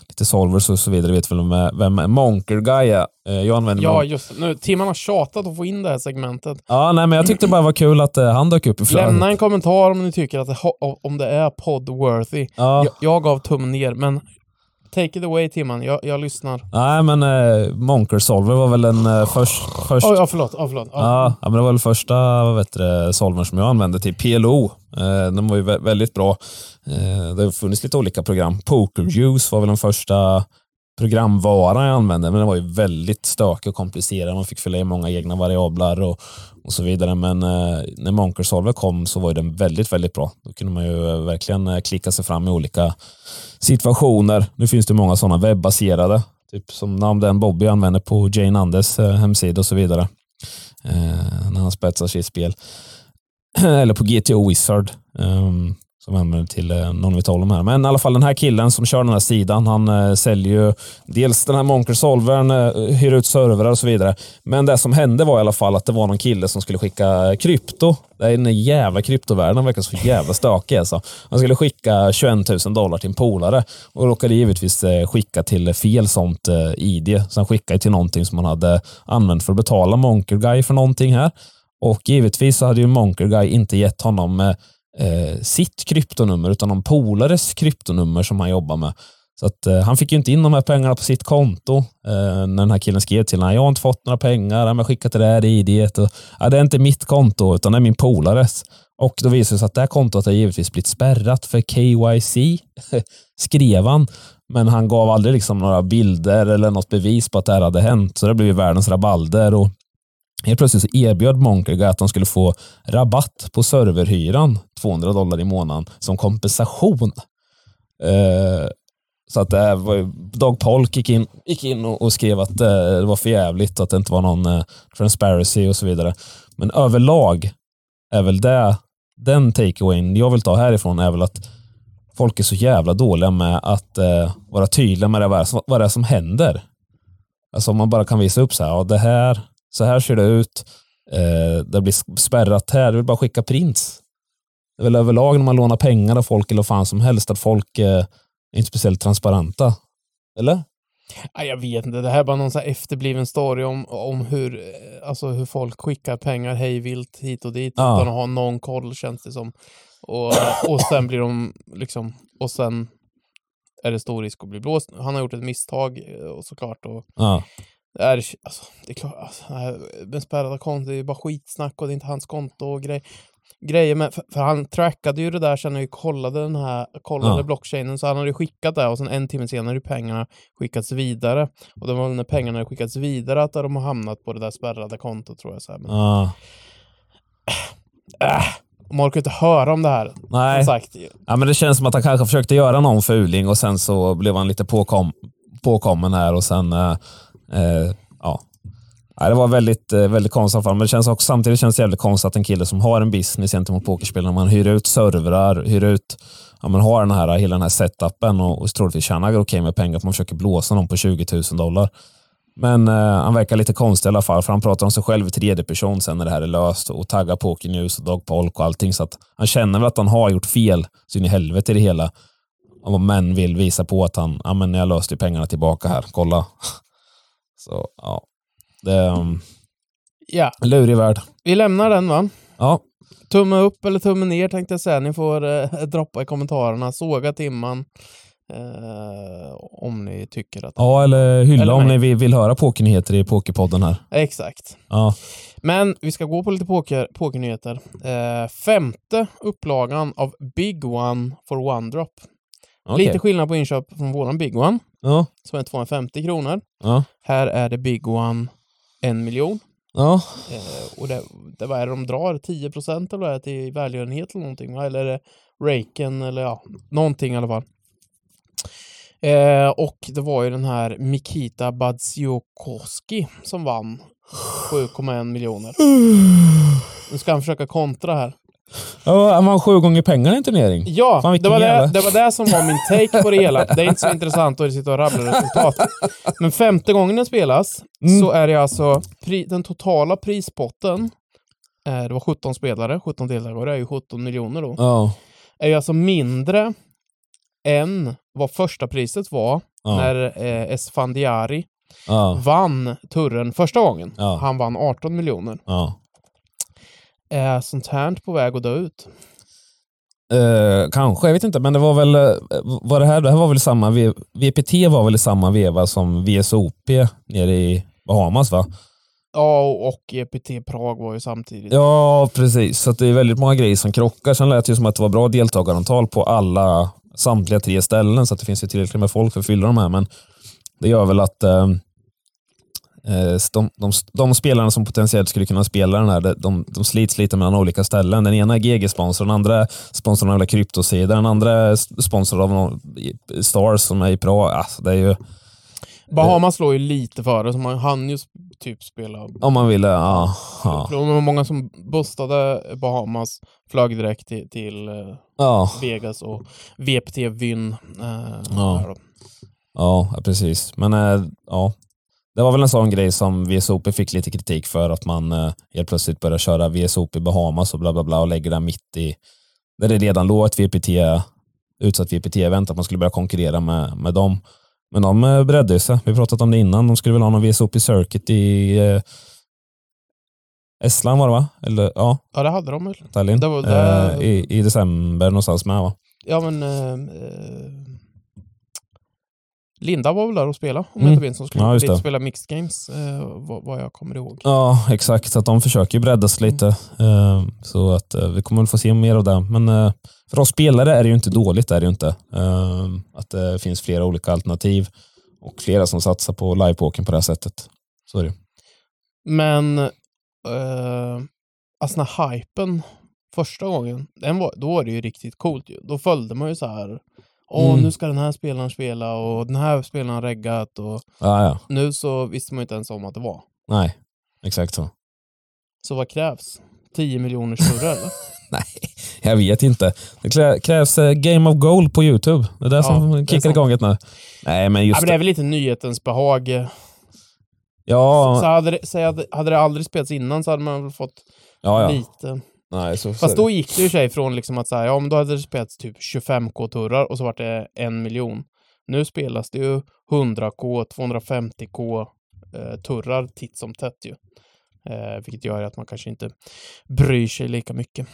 B: lite solvers och så vidare. Vet väl vem, vem Monker Guy är. Eh, Jag använder
A: Ja,
B: av-
A: just det. Nu, Timman har tjatat att få in det här segmentet.
B: ja, nej men jag tyckte det bara var kul att eh, han dök upp i flödet.
A: Lämna en kommentar om ni tycker att det, om det är podd-worthy.
B: Ja,
A: Jag, jag gav tummen ner, men take it away Timman. Jag, jag lyssnar.
B: nej men eh, Monker Solver var väl den eh, först, först
A: Oj, ja, förlåt. Ja, förlåt. Ja.
B: Ja, men det var väl första vad vet du, solvern som jag använde till PLO. Eh, den var ju vä- väldigt bra. Eh, det har funnits lite olika program. Pokerjuice var väl den första programvara jag använde, men den var ju väldigt stökig och komplicerad. Man fick fylla i många egna variabler och, och så vidare. Men eh, när Monker Solver kom så var den väldigt, väldigt bra. Då kunde man ju eh, verkligen eh, klicka sig fram i olika situationer. Nu finns det många sådana webbaserade, typ som namn den Bobby använder på Jane Andes eh, hemsida och så vidare eh, när han spetsar sitt spel. Eller på GTO Wizard ehm, som använder till eh, någon vi talar om här. Men i alla fall den här killen som kör den här sidan, han eh, säljer ju dels den här Monker Solvern, eh, hyr ut servrar och så vidare. Men det som hände var i alla fall att det var någon kille som skulle skicka krypto. Det är den jävla kryptovärlden, verkar så jävla stökig alltså. Han skulle skicka 21 000 dollar till en polare och råkade givetvis eh, skicka till fel sånt eh, ID. Så han skickade till någonting som han hade använt för att betala Monker Guy för någonting här. Och givetvis så hade ju Monker Guy inte gett honom eh, eh, sitt kryptonummer utan någon polares kryptonummer som han jobbar med. Så att, eh, han fick ju inte in de här pengarna på sitt konto eh, när den här killen skrev till honom. Jag har inte fått några pengar, jag har skickat till det här IDet. Och, ja, det är inte mitt konto utan det är min polares. Och då visade det sig att det här kontot har givetvis blivit spärrat för KYC, skrev han. Men han gav aldrig liksom några bilder eller något bevis på att det här hade hänt. Så det blev ju världens rabalder. Och Helt plötsligt så erbjöd Monkega att de skulle få rabatt på serverhyran, 200 dollar i månaden, som kompensation. Eh, så att eh, det var ju, Polk gick in, gick in och, och skrev att eh, det var för jävligt och att det inte var någon eh, transparency och så vidare. Men överlag är väl det, den takeawayen jag vill ta härifrån är väl att folk är så jävla dåliga med att eh, vara tydliga med det, vad, som- vad det är som händer. Alltså om man bara kan visa upp så här, ja, det här, så här ser det ut, eh, det blir spärrat här, du vill bara skicka prints. Det är väl överlag när man lånar pengar av folk eller vad fan som helst att folk eh, är inte speciellt transparenta. Eller?
A: Jag vet inte. Det här är bara någon så efterbliven story om, om hur, eh, alltså hur folk skickar pengar hej vilt hit och dit
B: Ja.
A: utan att ha någon koll känns det som. Och, och sen blir de liksom, och sen är det stor risk att bli blåst. Han har gjort ett misstag eh, och såklart. Och
B: Ja.
A: Är, alltså, det är klart, alltså, med spärrade konton, det är bara skitsnack och det är inte hans konto och grej, grejer. Men för, för han trackade ju det där sen när vi kollade den här, kollade
B: Ja.
A: blockchainen, så han hade ju skickat det och sen en timme senare hade pengarna skickats vidare. Och det var när pengarna hade skickats vidare att de har hamnat på det där spärrade kontot tror jag. Så här. Men,
B: Ja.
A: äh, man orkar inte höra om det här.
B: Nej. Ja, men det känns som att han kanske försökte göra någon fuling och sen så blev han lite påkom, påkommen här och sen... Eh, eh, ja. Nej, det var väldigt, eh, väldigt konstigt fall, men det känns också, samtidigt känns det jävligt konstigt att en kille som har en business gentemot pokerspelarna, man hyr ut servrar, hyr ut, ja, man har den här, hela den här setupen och, och troligtvis tjänar okej med pengar, för man försöker blåsa någon på 20 000 dollar. Men eh, han verkar lite konstig i alla fall, för han pratar om sig själv i tredje person sen när det här är löst och taggar Poker News och Dog Polk och allting. Så att han känner väl att han har gjort fel så in i helvete i det hela. Men vill visa på att han, ja men jag löste ju pengarna tillbaka här, kolla. Så ja, det är um,
A: ja,
B: en lurig värld.
A: vi lämnar den va?
B: Ja,
A: Tumme upp eller tumme ner tänkte jag säga. Ni får eh, droppa i kommentarerna. Såga timman. Eh, om ni tycker att...
B: ja eller hylla
A: Eller
B: om ni vill, vill höra pokernyheter i Pokerpodden här.
A: Exakt.
B: Ja,
A: Men vi ska gå på lite poker, pokernyheter. Eh, femte upplagan av Big One for One Drop.
B: okej.
A: Lite skillnad på inköp från våran Big One,
B: Ja,
A: som är 250 kronor.
B: ja,
A: Här är det Big One en miljon.
B: ja.
A: Eh, och det, det, vad är det de drar? 10 procent eller vad är det till välgörenhet eller någonting? va? Eller är det raken eller ja, någonting i alla fall. Eh, och det var ju den här Mikita Badziokoski som vann 7,1 miljoner. Nu ska han försöka kontra här.
B: Han vann sju gånger pengarna i en turnering.
A: Ja,
B: Fan,
A: det var det, det var det som var min take på det hela. Det är inte så intressant att sitta och rabbla resultat. Men femte gången den spelas
B: Mm.
A: så är det alltså den totala prispotten, eh, det var 17 spelare, 17 deltagare, är ju 17 miljoner då,
B: Ja,
A: är ju alltså mindre än vad första priset var
B: ja,
A: när eh, Esfandiari
B: ja,
A: vann turren första gången. Han vann 18 miljoner. Är sånt här på väg att dö ut?
B: Eh, kanske, jag vet inte, men det var väl, eh, var det här, det här var väl samma, VPT var väl i samma veva som VSOP nere i Bahamas va?
A: Ja, och EPT Prag var ju samtidigt.
B: Ja, precis. Så det är väldigt många grejer som krockar. Sen lät det ju som att det var bra deltagarantal på alla, samtliga tre ställen, så att det finns ju tillräckligt med folk för att fylla de här. Men det gör väl att eh, de, de, de spelarna som potentiellt skulle kunna spela den här, de, de, slits lite mellan olika ställen. Den ena är GG-sponsor, den andra är sponsor av en kryptosida, den andra sponsor av någon, Stars som är i Prag. Alltså, det är ju,
A: Bahamas låg ju lite före, så man hann ju typ spela.
B: om man ville, ja. ja,
A: Det var många som bustade Bahamas, flög direkt till, till eh,
B: ja.
A: Vegas och VPT Vyn. Eh.
B: Ja, ja, precis. Men äh, ja, det var väl en sån grej som VSOP fick lite kritik för att man äh, helt plötsligt börjar köra VSOP i Bahamas och bla bla bla och lägger den mitt i där det redan låg ett VPT, utsatt VPT-event, att man skulle börja konkurrera med, med dem. Men de äh, beredde sig. Vi pratat om det innan. De skulle väl ha någon VSOP Circuit i äh, Estland var det va? Eller ja,
A: Ja, det hade de väl.
B: Tallinn.
A: Det var det-
B: Eh, i, I december någonstans med va?
A: Ja, men... Eh, eh, Linda var väl där och spelade, om
B: Mm.
A: jag inte minns. Hon skulle
B: Ja,
A: dit
B: det.
A: spela mixed games, eh, vad, vad jag kommer ihåg.
B: Ja, exakt. Så att de försöker bredda sig lite. Eh, Så att eh, vi kommer väl få se mer av det. Men eh, för oss spelare är det ju inte dåligt. Är det ju inte. Eh, Att det finns flera olika alternativ och flera som satsar på livepokern på det här sättet. Så är det.
A: Men eh, alltså när hypen första gången, den var, då var det ju riktigt coolt. Då följde man ju så här. Åh,
B: Mm.
A: nu ska den här spelaren spela och den här spelaren har reggat och
B: Ja, ja.
A: nu så visste man inte ens om att det var.
B: Nej, exakt så.
A: Så vad krävs? 10 miljoner större eller?
B: Nej, jag vet inte. Det krävs eh, Game of Gold på Youtube. Det är det
A: Ja,
B: som kickar igång det nu. Nej, men
A: ja,
B: just
A: men det är väl lite nyhetens behag.
B: Ja,
A: Så hade det, hade det aldrig spelats innan så hade man väl fått
B: ja, ja.
A: lite.
B: Nej, så,
A: Fast då gick det ju sig från liksom att säga, ja men då hade det spelats typ 25k-turrar och så var det en miljon. Nu spelas det ju 100k, 250k eh, turrar titt som tätt ju. Eh, vilket gör att man kanske inte bryr sig lika mycket.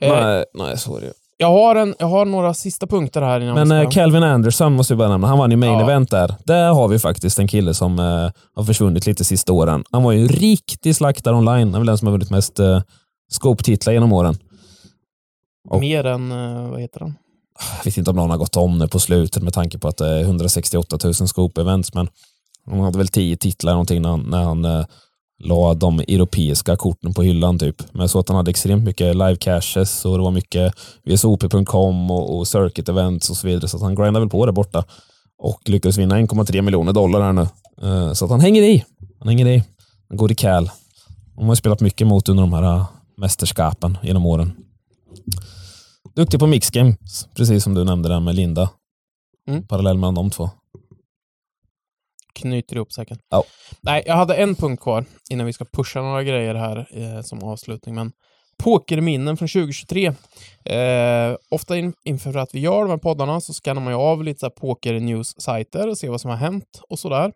A: Eh,
B: Nej, nej, så är det.
A: Jag har, en, jag har några sista punkter här innan
B: Men
A: vi
B: eh. Calvin Anderson måste vi bara nämna. Han vann ju main
A: Ja.
B: event där. Där har vi faktiskt en kille som eh, har försvunnit lite sista åren. Han var ju en riktig slaktare online. Han är väl den som har vunnit mest eh, scope-titlar genom åren. och-
A: Mer än, eh, vad heter den?
B: Jag vet inte om någon har gått om det på slutet med tanke på att det är 168 000 scope-events, men han hade väl 10 titlar någonting när han, när han eh, la de europeiska korten på hyllan. typ. Men så att han hade extremt mycket live caches och det var mycket VSOP.com och, och circuit events och så vidare. Så att han grindade väl på det borta och lyckades vinna 1,3 miljoner dollar här nu. Eh, Så att han hänger i. Han hänger i. Han går i cal. De har spelat mycket mot under de här eh, mästerskapen genom åren. Duktig på mixgames, precis som du nämnde där med Linda.
A: Mm.
B: Parallell mellan de två.
A: Knyter ihop säkert.
B: Ja.
A: Nej, jag hade en punkt kvar innan vi ska pusha några grejer här eh, som avslutning. Men pokerminnen från 2023. Eh, ofta in, inför att vi gör de här poddarna så skannar man ju av lite så poker-news-sajter och ser vad som har hänt och sådär.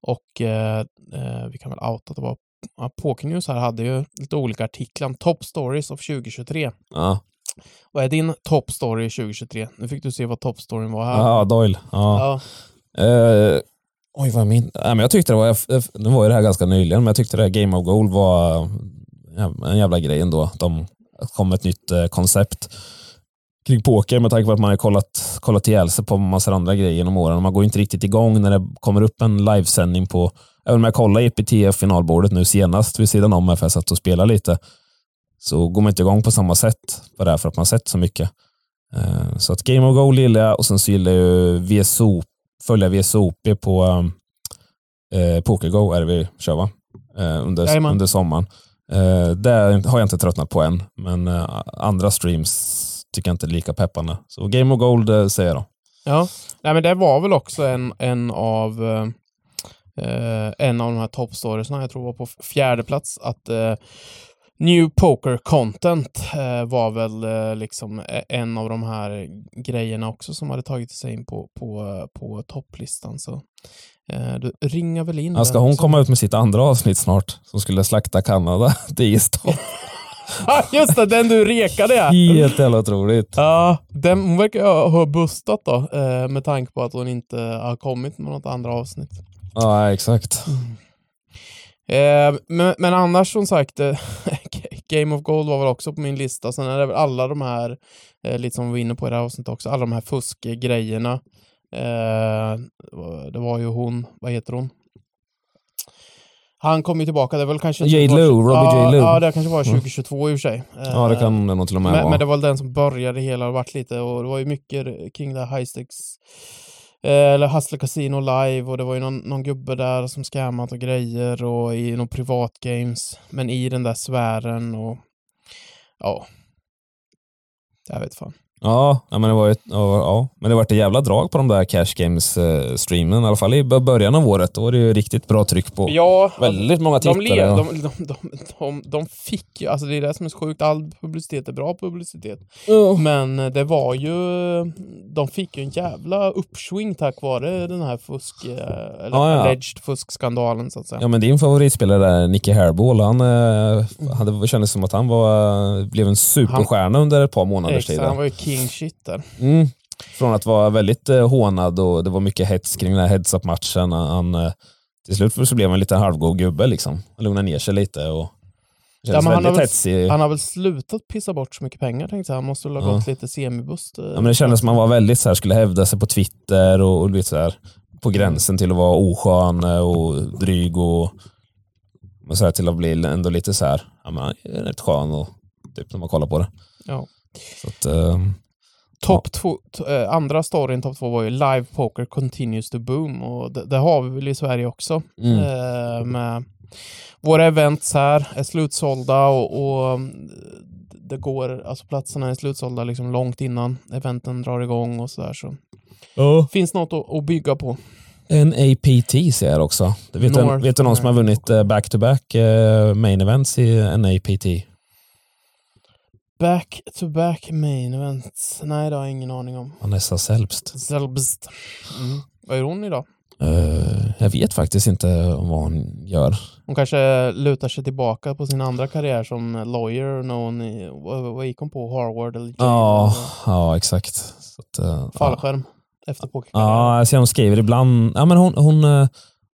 A: Och eh, eh, vi kan väl outa att det var ja, Pokernews här hade ju lite olika artiklar top stories of 2023.
B: Ja,
A: Vad är din top story 2023? Nu fick du se vad top storyn var här.
B: ja Doyle. Ja.
A: Ja.
B: Eh, oj, vad jag min? Nej, men jag tyckte det var, nu var ju det här ganska nyligen, men jag tyckte det här Game of Gold var en jävla grej ändå. De kom med ett nytt eh, koncept kring poker med tanke på att man har kollat, kollat ihjäl sig på massor andra grejer genom åren. Man går inte riktigt igång när det kommer upp en livesändning på, även om jag kollade EPTF finalbordet nu senast vid sidan om för jag satt och spelade lite, så går man inte igång på samma sätt på det här för att man sett så mycket. Eh, så att Game of Gold gillar jag och sen så gillar jag ju VSOP följa VSOP på eh, PokerGo är det vi kör va? Eh, under,
A: Jajamän.
B: under sommaren. Eh, det har jag inte tröttnat på än, men eh, andra streams tycker jag inte är lika peppande. Så Game of Gold eh, säger jag då.
A: Ja, Nej, men det var väl också en, en av eh, eh, en av de här top storiesna, jag tror var på fjärde plats, att eh, New Poker Content eh, var väl eh, liksom eh, en av de här grejerna också som hade tagit sig in på, på, på topplistan. Så eh, du ringar väl in
B: Ja, ska hon komma ut med sitt andra avsnitt snart, som skulle slakta Kanada? Det är stopp.
A: Ja, just det, den du rekade ja!
B: Helt jävla otroligt.
A: Ja, den, hon verkar ha- bustat då, eh, med tanke på att hon inte har kommit med något andra avsnitt.
B: Ja, exakt.
A: Eh, men, men annars som sagt, eh, Game of Gold var väl också på min lista. Sen är det väl alla de här, eh, lite som vi var inne på i det här avsnittet också, alla de här fuskgrejerna. Eh, det var ju hon, vad heter hon? Han kom ju tillbaka, det var väl kanske...
B: J.
A: var-
B: Lo, Robbie
A: ja,
B: J. Lo.
A: Ja, det kanske var 2022 i och för sig.
B: Ja, det kan det nog till och med
A: men,
B: vara.
A: men det var väl den som började hela och varit lite och det var ju mycket kring det här high stakes eh, Eh, eller Hustler Casino live och det var ju någon, någon gubbe där som scammat och grejer och i någon privat games men i den där sfären och ja. Jag vet fan.
B: Ja, men det var ett, ja, men det var ett jävla drag på de där Cash Games-streamen. I alla fall i början av året. Då var det ju riktigt bra tryck på
A: Ja,
B: väldigt många tittare.
A: de, de, de, de, de fick ju, alltså det är det som är så sjukt, all publicitet är bra publicitet. Men eh, det var ju, de fick ju en jävla uppsving tack vare den här fusk, eh, eller
B: Ja, ja.
A: alleged fuskskandalen så att säga.
B: Ja, men din favoritspelare där, Nicky Hairball, han eh, hade, kändes som att han var, blev en superstjärna under ett par månaders tid.
A: Han
B: där. Mm. Från att vara väldigt eh, hånad och det var mycket hets kring den här heads-up-matchen. Han, eh, till slut så blev han en liten halvgod gubbe. Liksom. Han lugnade ner sig lite och
A: Ja, han har väl-. Han har väl slutat pissa bort så mycket pengar tänkte jag. Han måste väl ha
B: Ja.
A: gått lite semibust. eh,
B: Ja, men det kändes som att han var väldigt så här, skulle hävda sig på Twitter och, och lite så här, på gränsen till att vara oskön eh, och dryg och, och så här, till att bli ändå lite så här, ja, men, rätt skön och, typ, när man kollar på det.
A: Ja.
B: Så att, eh,
A: Topp två, eh, andra storyn, topp två, var ju Live Poker Continues to Boom och det, det har vi väl i Sverige också.
B: mm.
A: Eh, med våra events här är slutsålda och, och mm, det går, alltså platserna är slutsålda liksom långt innan eventen drar igång och sådär. Så.
B: Ja.
A: Finns något att, att bygga på.
B: En APT ser jag också. Vet, du, vet du någon som har vunnit eh, back-to-back eh, main events i en APT?
A: Back to back main events. Nej, det har jag ingen aning om.
B: Vanessa Selbst.
A: Zelbst. Mm. Vad är hon idag?
B: Eh, jag vet faktiskt inte vad hon gör.
A: Hon kanske lutar sig tillbaka på sin andra karriär som lawyer när hon, vad, gick hon på? Harvard eller?
B: Ja,
A: eller
B: ja exakt. Så att, ja.
A: Fallskärm efter pokerkarriären.
B: Ja, jag ser hon skriver ibland. Ja, men hon, hon, eh,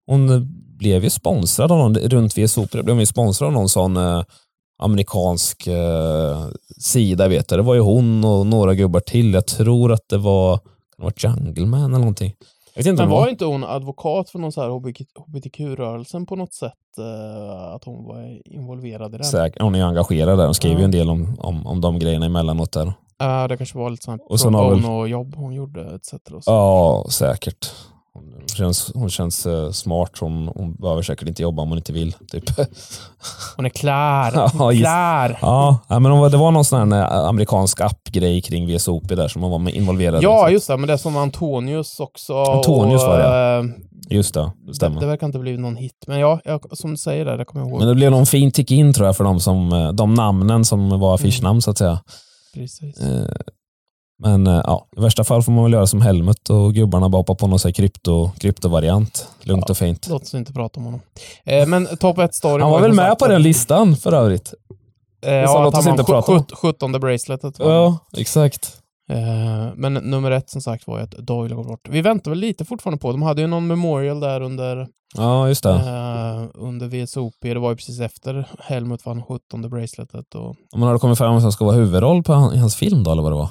B: hon blev ju sponsrad av någon, runt VSOP blev hon ju sponsrad av någon sån eh, amerikansk eh, sida. Vet jag. Det var ju hon och några gubbar till. Jag tror att det var, det vara Jungle Man eller någonting. Jag vet inte
A: Men
B: vad.
A: var inte hon advokat för någon så här hbtq-rörelsen på något sätt? eh, att hon var involverad i den?
B: Säkert. Hon är ju engagerad där. Hon skriver ju
A: Ja.
B: en del om, om, om de grejerna emellanåt där.
A: Ja, det kanske var lite sånt
B: Och
A: pro bono-jobb hon gjorde etc.
B: Ja, säkert. Hon känns, hon känns eh, smart. Hon, hon behöver säkert inte jobba om hon inte vill. Typ.
A: Hon är klar!
B: Ja,
A: klar!
B: Ja, ja, men hon det var någon sån här eh, amerikansk appgrej kring VSOP där som hon var involverad i.
A: Ja, just det. Men det är som Antonius också.
B: Antonius
A: och,
B: var det,
A: eh,
B: Just det, stämmer.
A: det verkar inte bli någon hit. Men ja, jag, som du säger där, det kommer jag ihåg.
B: Men det blev någon fin tick-in tror jag för de, som, de namnen som var affischnamn så att säga.
A: Precis.
B: Men eh, ja, i värsta fall får man väl göra som Helmut och gubbarna bara hoppa på någon krypto, kryptovariant. Lugnt
A: Ja.
B: och fint.
A: Låt oss inte prata om honom. Eh, men topp 1-story
B: Han var väl med på den listan för övrigt?
A: Eh,
B: sa
A: ja,
B: låt
A: att
B: oss
A: han
B: inte prata om.
A: 17 braceletet. var
B: Ja, exakt.
A: Eh, men nummer ett som sagt var ju att Doyle går bort. Vi väntar väl lite fortfarande på. De hade ju någon memorial där under,
B: Ja, just det.
A: eh, under VSOP. Det var ju precis efter Helmut vann 17 braceletet. Och
B: Om man hade kommit fram som ska vara huvudroll på han, i hans film då, eller vad det var?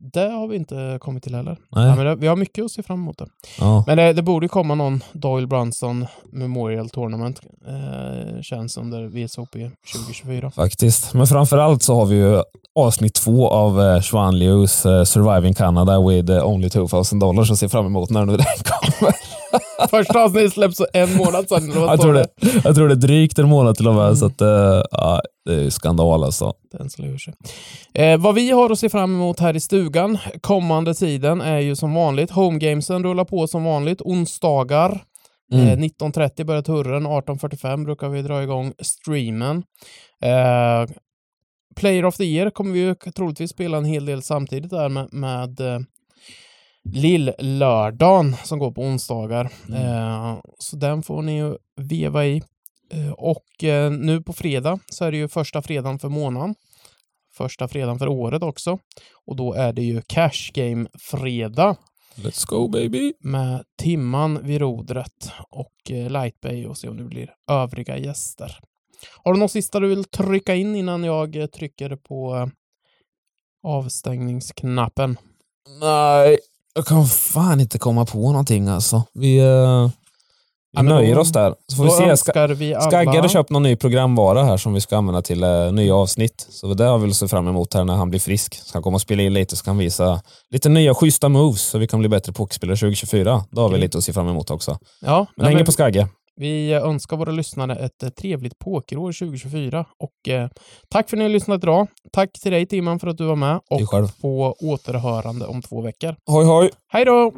A: Det har vi inte kommit till heller.
B: Nej.
A: Ja, men det, vi har mycket att se fram emot. Det.
B: Ja.
A: Men det, det borde komma någon Doyle Brunson Memorial Tournament. Eh, känns under VSOP 2024.
B: Faktiskt. Men framförallt så har vi ju avsnitt två av eh, Xuan Lius eh, Surviving Canada with eh, only 2000 dollars att se fram emot när nu den kommer.
A: Första avsnittet släpps en månad sedan. vad
B: jag, tror det, jag tror det är drygt en månad till och med, så att, eh, ja, det är skandal alltså.
A: Den slår sig. Eh, vad vi har att se fram emot här i stugan kommande tiden är ju som vanligt Homegamesen rullar på som vanligt onsdagar.
B: Mm.
A: Eh, 19.30 börjar turren, 18.45 brukar vi dra igång streamen. Eh, Player of the year kommer vi ju troligtvis spela en hel del samtidigt där med, med eh, Lill-lördagen som går på onsdagar.
B: Mm.
A: Eh, så den får ni ju veva i. Eh, och eh, nu på fredag så är det ju första fredagen för månaden. Första fredagen för året också. Och då är det ju Cash Game-fredag
B: Let's go baby!
A: med Timman vid rodret och eh, Lightbay och se om det blir övriga gäster. Har du något sista du vill trycka in innan jag eh, trycker på eh, avstängningsknappen?
B: Nej, jag kan fan inte komma på någonting alltså. Vi, eh, vi nöjer oss där. Så får vi se. Ska,
A: vi alla...
B: Skagge hade köpt någon ny programvara här som vi ska använda till eh, nya avsnitt. Så det har vi se fram emot här när han blir frisk. Så han kommer och spela in lite så kan han visa lite nya schyssta moves så vi kan bli bättre pokerspelare 2024. Då har vi
A: Okej.
B: lite att se fram emot också.
A: Ja,
B: Men hänger
A: men
B: på Skagge.
A: Vi önskar våra lyssnare ett eh, trevligt pokerår 2024 och eh, tack för att ni har lyssnat idag. Tack till dig Timman för att du var med och på återhörande om två veckor.
B: Hoj hoj!
A: Hej då!